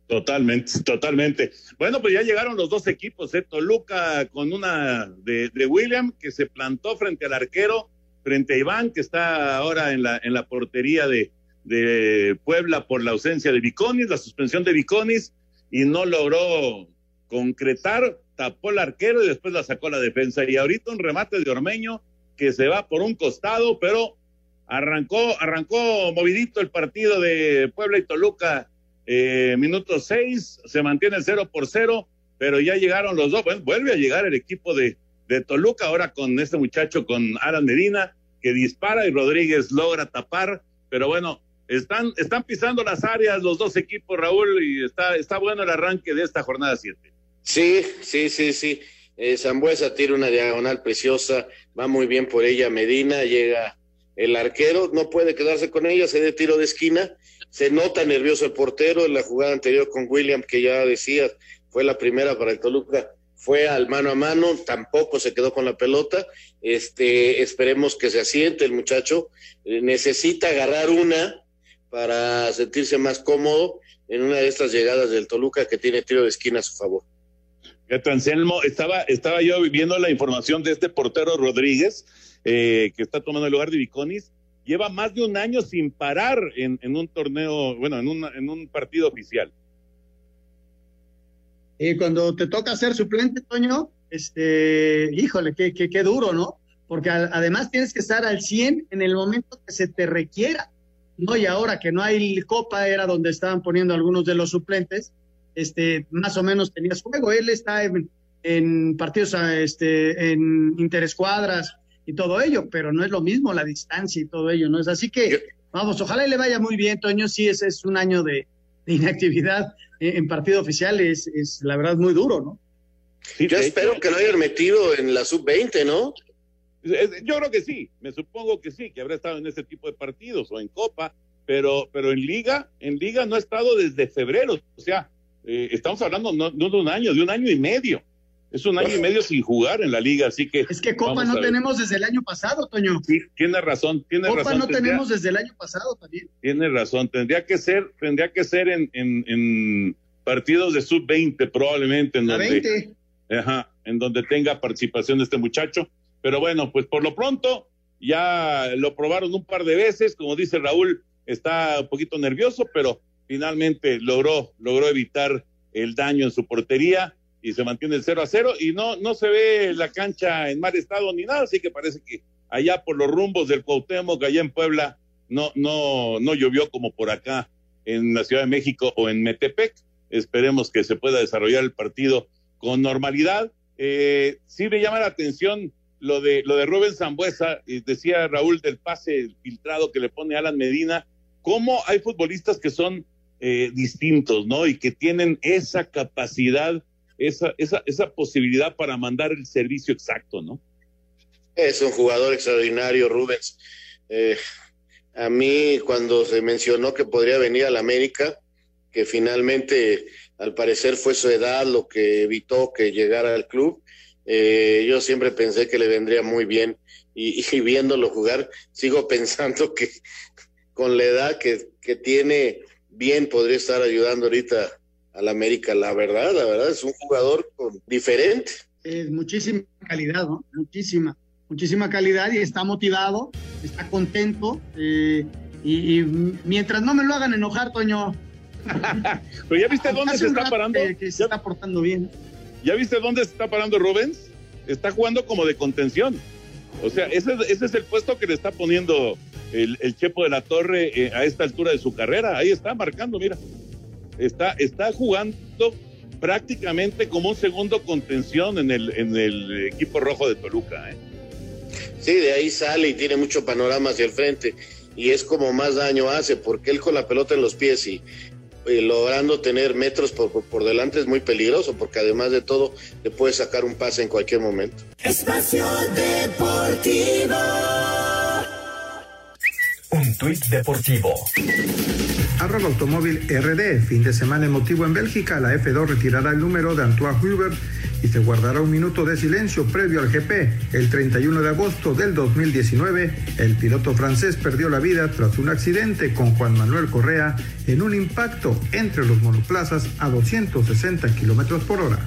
Totalmente, totalmente. Bueno, pues ya llegaron los dos equipos, ¿eh? Toluca con una de, William que se plantó frente al arquero, frente a Iván, que está ahora en la, en la portería de, de Puebla por la ausencia de Viconis, la suspensión de Viconis, y no logró concretar, tapó el arquero y después la sacó la defensa. Y ahorita un remate de Ormeño que se va por un costado, pero arrancó, arrancó movidito el partido de Puebla y Toluca. Eh, minuto seis, se mantiene el cero por cero, pero ya llegaron los dos. Bueno, vuelve a llegar el equipo de, de Toluca ahora con este muchacho, con Aran Medina, que dispara y Rodríguez logra tapar. Pero bueno, están, están pisando las áreas los dos equipos, Raúl, y está, está bueno el arranque de esta jornada siete. Sí, sí, sí, sí. Eh, Zambuesa tira una diagonal preciosa, va muy bien por ella Medina, llega el arquero, no puede quedarse con ella, se de tiro de esquina, se nota nervioso el portero, en la jugada anterior con William, que ya decía, fue la primera para el Toluca, fue al mano a mano, tampoco se quedó con la pelota, este, esperemos que se asiente el muchacho, eh, necesita agarrar una para sentirse más cómodo en una de estas llegadas del Toluca que tiene tiro de esquina a su favor. Anselmo, estaba, estaba yo viendo la información de este portero Rodríguez, eh, que está tomando el lugar de Viconis, lleva más de un año sin parar en, un torneo, bueno, en un, partido oficial. eh, cuando te toca ser suplente, Toño, este, híjole, qué, qué, qué duro, ¿no? Porque además tienes que estar al 100 en el momento que se te requiera, ¿no? Y ahora que no hay copa, era donde estaban poniendo algunos de los suplentes, este, más o menos tenías juego. Él está en, en partidos, este, en interescuadras y todo ello, pero no es lo mismo la distancia y todo ello, ¿no? Es así que, vamos, ojalá y le vaya muy bien, Toño, sí, ese es un año de, inactividad en partido oficial, es, es la verdad muy duro, ¿no? Yo espero que lo hayan metido en la sub-20, ¿no? Yo creo que sí, me supongo que sí, que habrá estado en ese tipo de partidos o en Copa, pero, pero en Liga, en Liga no ha estado desde febrero, o sea, eh, estamos hablando no, no, de un año, de un año y medio. Es un año y medio sin jugar en la liga, así que. Es que Copa no tenemos desde el año pasado, Toño. Sí, tiene razón, tiene Copa razón. no tenemos desde el año pasado también. Tiene razón, tendría que ser, tendría que ser en, en, en partidos de sub-20 probablemente. En donde, 20. Ajá, en donde tenga participación de este muchacho. Pero bueno, pues por lo pronto ya lo probaron un par de veces, como dice Raúl, está un poquito nervioso, pero finalmente logró, logró evitar el daño en su portería y se mantiene el 0 a 0 y no, no se ve la cancha en mal estado ni nada, así que parece que allá por los rumbos del Cuauhtémoc, allá en Puebla, no, no, no llovió como por acá en la Ciudad de México o en Metepec. Esperemos que se pueda desarrollar el partido con normalidad. Eh, sí me llama la atención lo de lo de Rubén Zambuesa, decía Raúl del pase filtrado que le pone Alan Medina, cómo hay futbolistas que son eh, distintos, ¿no? Y que tienen esa capacidad, esa, esa, esa posibilidad para mandar el servicio exacto, ¿no? Es un jugador extraordinario, Rubens. Eh, a mí, cuando se mencionó que podría venir al América, que finalmente, al parecer, fue su edad lo que evitó que llegara al club, eh, yo siempre pensé que le vendría muy bien y, y, viéndolo jugar, sigo pensando que con la edad que, que tiene, bien podría estar ayudando ahorita al América. La verdad, la verdad, es un jugador con, diferente. Es muchísima calidad, ¿no? Muchísima, muchísima calidad y está motivado, está contento. Eh, y, y, mientras no me lo hagan enojar, Toño. Pero ya viste dónde se está parando. Que, que se está portando bien. ¿Ya viste dónde se está parando Rubens? Está jugando como de contención. O sea, ese, ese es el puesto que le está poniendo el, el Chepo de la Torre eh, a esta altura de su carrera. Ahí está marcando, mira. Está, está jugando prácticamente como un segundo contención en el, en el equipo rojo de Toluca. ¿eh? Sí, de ahí sale y tiene mucho panorama hacia el frente. Y es como más daño hace, porque él con la pelota en los pies y, y logrando tener metros por, por, por, delante es muy peligroso porque además de todo le puede sacar un pase en cualquier momento. Espacio Deportivo. Un tuit deportivo. Arroba Automóvil RD. Fin de semana emotivo en Bélgica. La F2 retirará el número de Antoine Hubert y se guardará un minuto de silencio previo al GP. El 31 de agosto del 2019, el piloto francés perdió la vida tras un accidente con Juan Manuel Correa en un impacto entre los monoplazas a 260 kilómetros por hora.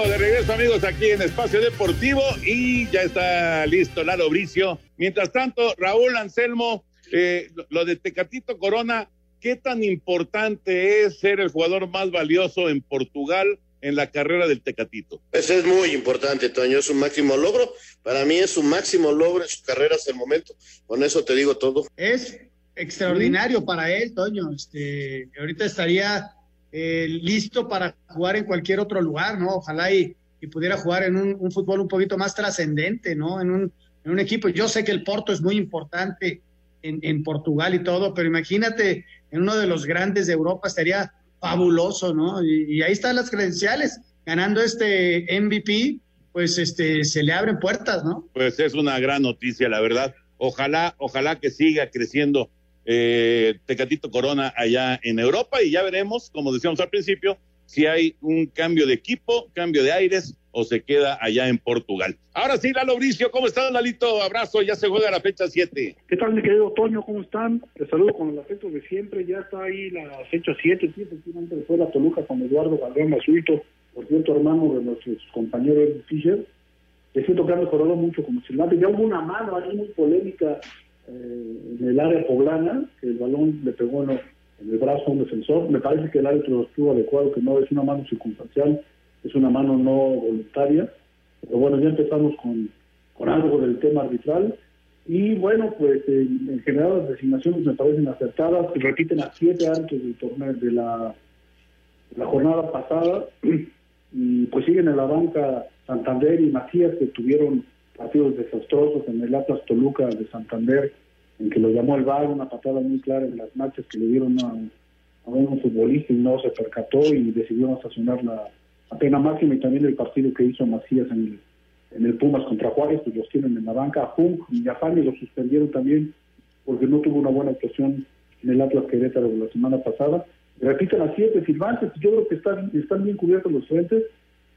De regreso amigos aquí en Espacio Deportivo y ya está listo Lalo Bricio. Mientras tanto, Raúl Anselmo, eh, lo de Tecatito Corona, ¿qué tan importante es ser el jugador más valioso en Portugal en la carrera del Tecatito? Eso es muy importante, Toño, es un máximo logro. Para mí es un máximo logro en su carrera hasta el momento. Con eso te digo todo. Es extraordinario para él, Toño. Este, ahorita estaría eh, listo para jugar en cualquier otro lugar, ¿no? Ojalá y, pudiera jugar en un, fútbol un poquito más trascendente, ¿no? En un, en un, equipo. Yo sé que el Porto es muy importante en, en, Portugal y todo, pero imagínate, en uno de los grandes de Europa estaría fabuloso, ¿no? Y, y ahí están las credenciales. Ganando este MVP, pues este, se le abren puertas, ¿no? Pues es una gran noticia, la verdad. Ojalá, ojalá que siga creciendo eh, Tecatito Corona allá en Europa y ya veremos, como decíamos al principio, si hay un cambio de equipo, cambio de aires o se queda allá en Portugal. Ahora sí, Lalo Bricio, ¿cómo estás, Lalito? Abrazo, ya se juega la fecha 7. ¿Qué tal, mi querido Toño? ¿Cómo están? Te saludo con el afecto de siempre, ya está ahí la fecha 7, sí, efectivamente fue la Toluca con Eduardo Galván Basulto, por cierto, hermano de nuestros compañeros Fischer. es cierto que ha mejorado mucho como silbante. Ya hubo una mano ahí muy polémica eh, en el área poblana, que el balón le pegó en, el brazo a un defensor. Me parece que el árbitro estuvo adecuado, que no es una mano circunstancial, es una mano no voluntaria. Pero bueno, ya empezamos con, con algo del tema arbitral. Y bueno, pues en general las designaciones me parecen acertadas. Repiten a siete árbitros del torneo de la, de la jornada pasada. Y pues siguen en la banca Santander y Macías, que tuvieron partidos desastrosos en el Atlas Toluca de Santander, en que lo llamó el VAR, una patada muy clara en las marchas que le dieron a, un futbolista y no se percató y decidió estacionar la, pena máxima y también el partido que hizo Macías en el, en el Pumas contra Juárez, pues los tienen en la banca. A Funk y a Fanny lo suspendieron también porque no tuvo una buena actuación en el Atlas Querétaro la semana pasada. Repiten a siete silbantes, yo creo que están, están bien cubiertos los frentes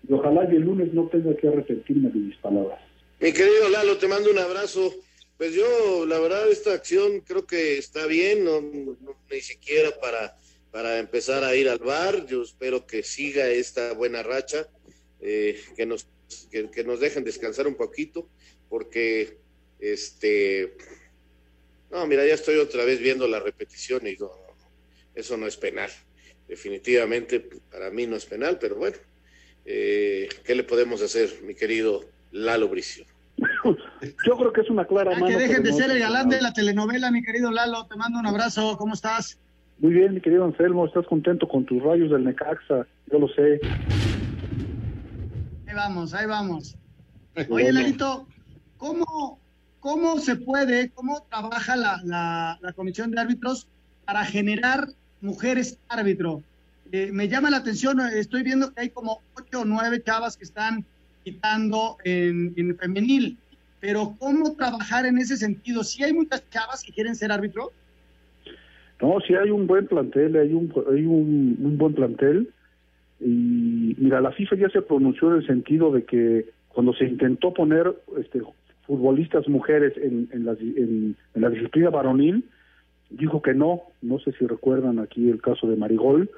y ojalá que el lunes no tenga que arrepentirme de mis palabras. Mi querido Lalo, te mando un abrazo. Pues yo, la verdad, esta acción creo que está bien, no, ni siquiera para, para empezar a ir al bar. Yo espero que siga esta buena racha, eh, que, nos, que, nos dejen descansar un poquito, porque este. No, mira, ya estoy otra vez viendo la repetición y eso no es penal. Definitivamente para mí no es penal, pero bueno, eh, ¿qué le podemos hacer, mi querido Lalo Bricio? Yo creo que es una clara mano. Que dejen de ser el galán de la telenovela, mi querido Lalo. Te mando un abrazo. ¿Cómo estás? Muy bien, mi querido Anselmo. ¿Estás contento con tus rayos del Necaxa? Yo lo sé. Ahí vamos, ahí vamos. Oye, Lalito, ¿cómo, ¿cómo se puede, cómo trabaja la, la, la comisión de árbitros para generar mujeres árbitro? Eh, me llama la atención, estoy viendo que hay como ocho o nueve chavas que están quitando en, femenil, pero ¿cómo trabajar en ese sentido? ¿Si hay muchas chavas que quieren ser árbitro? No, sí hay un buen plantel, hay un, hay un, buen plantel. Y mira, la FIFA ya se pronunció en el sentido de que cuando se intentó poner este, futbolistas mujeres en, en, la, en, la disciplina varonil, dijo que no. No sé si recuerdan aquí el caso de Marigol,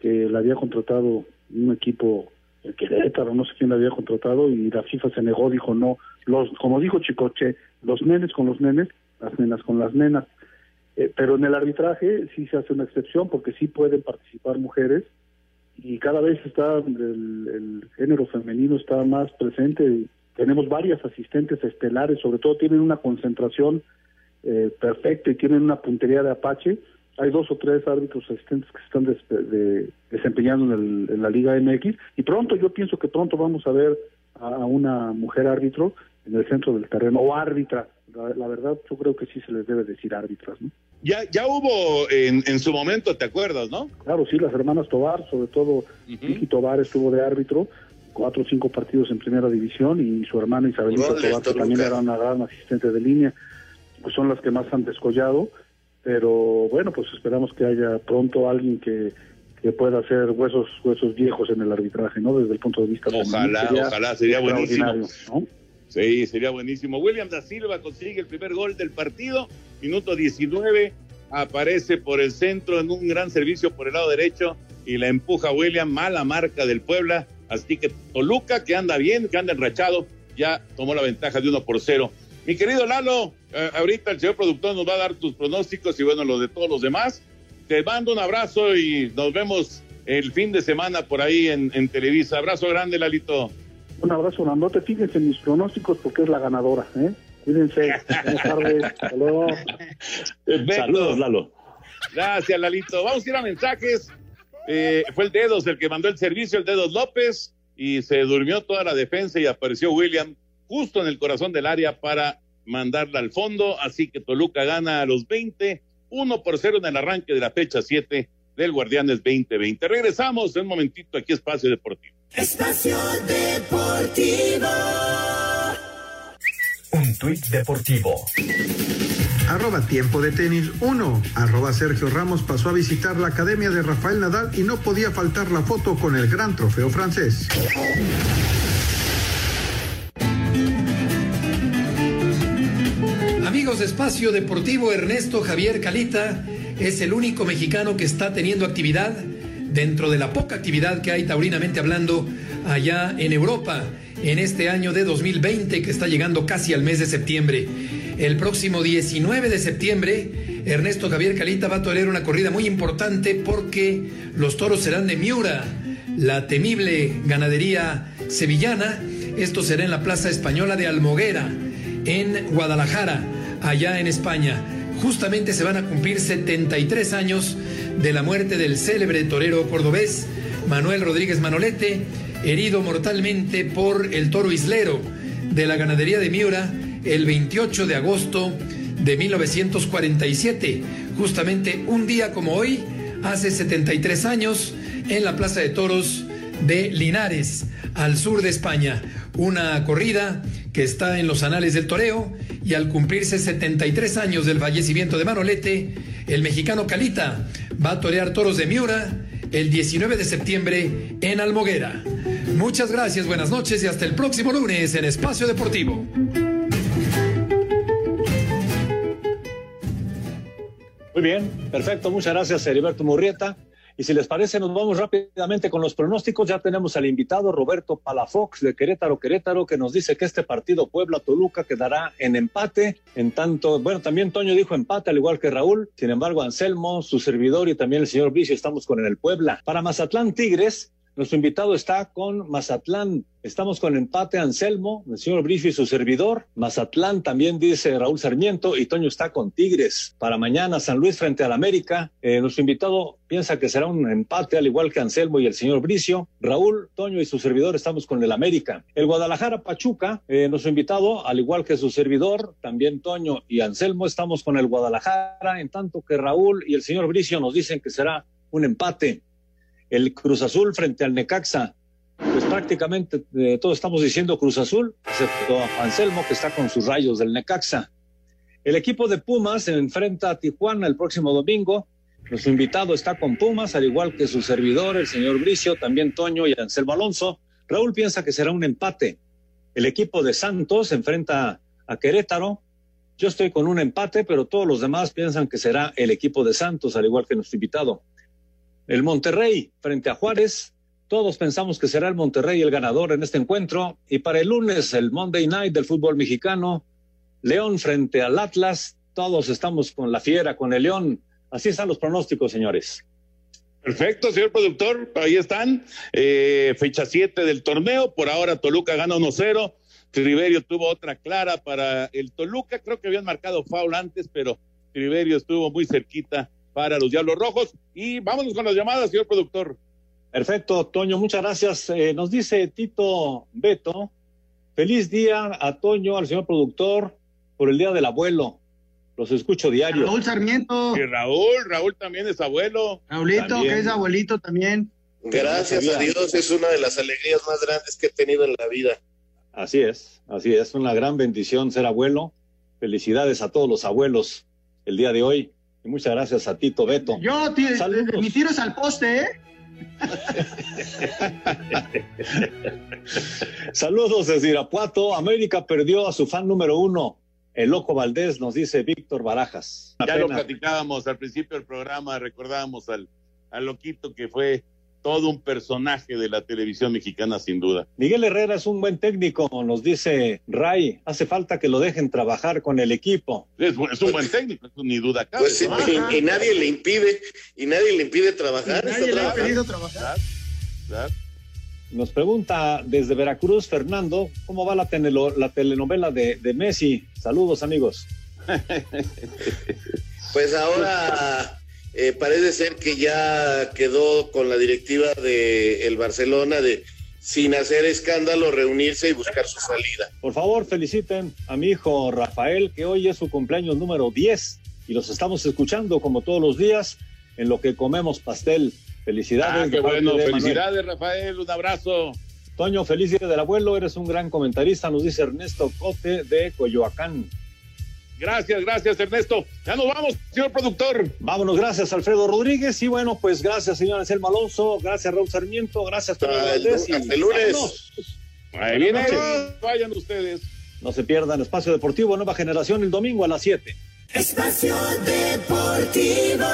que la había contratado un equipo, el Querétaro, no sé quién la había contratado, y la FIFA se negó, dijo no. los Como dijo Chicoche, los nenes con los nenes, las nenas con las nenas. Eh, pero en el arbitraje sí se hace una excepción porque sí pueden participar mujeres y cada vez está el, el género femenino está más presente. Tenemos varias asistentes estelares, sobre todo tienen una concentración eh, perfecta y tienen una puntería de Apache hay dos o tres árbitros asistentes que se están desempeñando en, la Liga MX y pronto, yo pienso que pronto vamos a ver a, una mujer árbitro en el centro del terreno o árbitra. La, verdad, yo creo que sí se les debe decir árbitras, ¿no? Ya, ya hubo en, en su momento, ¿te acuerdas, no? Claro, sí, las hermanas Tobar, sobre todo Vicky Tobar estuvo de árbitro, cuatro o cinco partidos en primera división y su hermana Isabelita Tobar, que también era una gran asistente de línea, pues son las que más han descollado pero bueno, pues esperamos que haya pronto alguien que, que pueda hacer huesos huesos viejos en el arbitraje, ¿no? Desde el punto de vista Ojalá, ojalá, sería buenísimo. Sí, sería buenísimo. William da Silva consigue el primer gol del partido, minuto 19, aparece por el centro en un gran servicio por el lado derecho y la empuja William, mala marca del Puebla, así que Toluca, que anda bien, que anda enrachado, ya tomó la ventaja de uno por cero. Mi querido Lalo, ahorita el señor productor nos va a dar tus pronósticos y bueno, los de todos los demás. Te mando un abrazo y nos vemos el fin de semana por ahí en, Televisa. Abrazo grande, Lalito. Un abrazo, no te fijes en mis pronósticos porque es la ganadora, ¿eh? Cuídense. Buenas tardes. Saludos, Lalo. Gracias, Lalito. Vamos a ir a mensajes. Eh, fue el Dedos el que mandó el servicio, el Dedos López, y se durmió toda la defensa y apareció William justo en el corazón del área para mandarla al fondo. Así que Toluca gana a los 20, 1 por 0 en el arranque de la fecha 7 del Guardianes 2020. Regresamos en un momentito aquí, Espacio Deportivo. Espacio Deportivo. Un tuit deportivo. Arroba tiempo de tenis 1. Arroba Sergio Ramos pasó a visitar la academia de Rafael Nadal y no podía faltar la foto con el gran trofeo francés. Amigos de Espacio Deportivo, Ernesto Javier Calita es el único mexicano que está teniendo actividad dentro de la poca actividad que hay taurinamente hablando allá en Europa en este año de 2020 que está llegando casi al mes de septiembre. El próximo 19 de septiembre, Ernesto Javier Calita va a tolerar una corrida muy importante porque los toros serán de Miura, la temible ganadería sevillana. Esto será en la Plaza Española de Almoguera, en Guadalajara, allá en España. Justamente se van a cumplir 73 años de la muerte del célebre torero cordobés Manuel Rodríguez Manolete, herido mortalmente por el toro islero de la ganadería de Miura el 28 de agosto de 1947, justamente un día como hoy, hace 73 años, en la Plaza de Toros de Linares, al sur de España. Una corrida que está en los anales del toreo y al cumplirse 73 años del fallecimiento de Manolete, el mexicano Calita va a torear toros de Miura el 19 de septiembre en Almoguera. Muchas gracias, buenas noches y hasta el próximo lunes en Espacio Deportivo. Muy bien, perfecto. Muchas gracias, Heriberto Murrieta. Y si les parece, nos vamos rápidamente con los pronósticos. Ya tenemos al invitado Roberto Palafox de Querétaro, Querétaro, que nos dice que este partido Puebla-Toluca quedará en empate. En tanto, bueno, también Toño dijo empate, al igual que Raúl. Sin embargo, Anselmo, su servidor y también el señor Vicio estamos con el Puebla. Para Mazatlán Tigres, nuestro invitado está con Mazatlán. Estamos con empate Anselmo, el señor Bricio y su servidor. Mazatlán también dice Raúl Sarmiento y Toño está con Tigres. Para mañana San Luis frente al América. Eh, nuestro invitado piensa que será un empate al igual que Anselmo y el señor Bricio. Raúl, Toño y su servidor estamos con el América. El Guadalajara Pachuca, eh, nuestro invitado, al igual que su servidor, también Toño y Anselmo estamos con el Guadalajara, en tanto que Raúl y el señor Bricio nos dicen que será un empate el Cruz Azul frente al Necaxa. Pues prácticamente eh, todos estamos diciendo Cruz Azul, excepto Anselmo que está con sus rayos del Necaxa. El equipo de Pumas se enfrenta a Tijuana el próximo domingo. Nuestro invitado está con Pumas, al igual que su servidor, el señor Bricio, también Toño y Anselmo Alonso. Raúl piensa que será un empate. El equipo de Santos se enfrenta a Querétaro. Yo estoy con un empate, pero todos los demás piensan que será el equipo de Santos, al igual que nuestro invitado. El Monterrey frente a Juárez. Todos pensamos que será el Monterrey el ganador en este encuentro. Y para el lunes, el Monday Night del fútbol mexicano. León frente al Atlas. Todos estamos con la fiera, con el León. Así están los pronósticos, señores. Perfecto, señor productor. Ahí están. Eh, fecha 7 del torneo. Por ahora Toluca gana 1-0. Triverio tuvo otra clara para el Toluca. Creo que habían marcado foul antes, pero Triverio estuvo muy cerquita para los Diablos Rojos. Y vámonos con las llamadas, señor productor. Perfecto, Toño, muchas gracias. Eh, nos dice Tito Beto, feliz día a Toño, al señor productor, por el Día del Abuelo. Los escucho diario. Raúl Sarmiento. Y Raúl, Raúl también es abuelo. Raulito, que es abuelito también. Gracias a Dios, es una de las alegrías más grandes que he tenido en la vida. Así es, así es, una gran bendición ser abuelo. Felicidades a todos los abuelos el día de hoy. Y muchas gracias a Tito Beto. Yo, tío, mi tiro es al poste, ¿eh? Saludos desde Irapuato. América perdió a su fan número uno, el Loco Valdés, nos dice Víctor Barajas. Ya lo platicábamos al principio del programa, recordábamos al, al Loquito que fue todo un personaje de la televisión mexicana, sin duda. Miguel Herrera es un buen técnico, nos dice Ray. Hace falta que lo dejen trabajar con el equipo. Es, un buen técnico, ni duda cabe. Pues y, nadie le impide, y nadie le impide trabajar. nadie le ha impedido trabajar. Nos pregunta desde Veracruz, Fernando, ¿cómo va la, la telenovela de, de Messi? Saludos, amigos. pues ahora eh, parece ser que ya quedó con la directiva de el Barcelona de sin hacer escándalo reunirse y buscar su salida. Por favor, feliciten a mi hijo Rafael, que hoy es su cumpleaños número 10 y los estamos escuchando como todos los días en lo que comemos pastel. Felicidades. Ah, qué bueno, felicidades Rafael, un abrazo. Toño, feliz día del abuelo, eres un gran comentarista, nos dice Ernesto Cote de Coyoacán. Gracias, gracias Ernesto. Ya nos vamos, señor productor. Vámonos, gracias Alfredo Rodríguez. Y bueno, pues gracias, señor Anselmo Alonso. Gracias, Raúl Sarmiento. Gracias, Hasta el lunes. Ahí viene. Vayan ustedes. No se pierdan Espacio Deportivo Nueva Generación el domingo a las 7. Espacio Deportivo.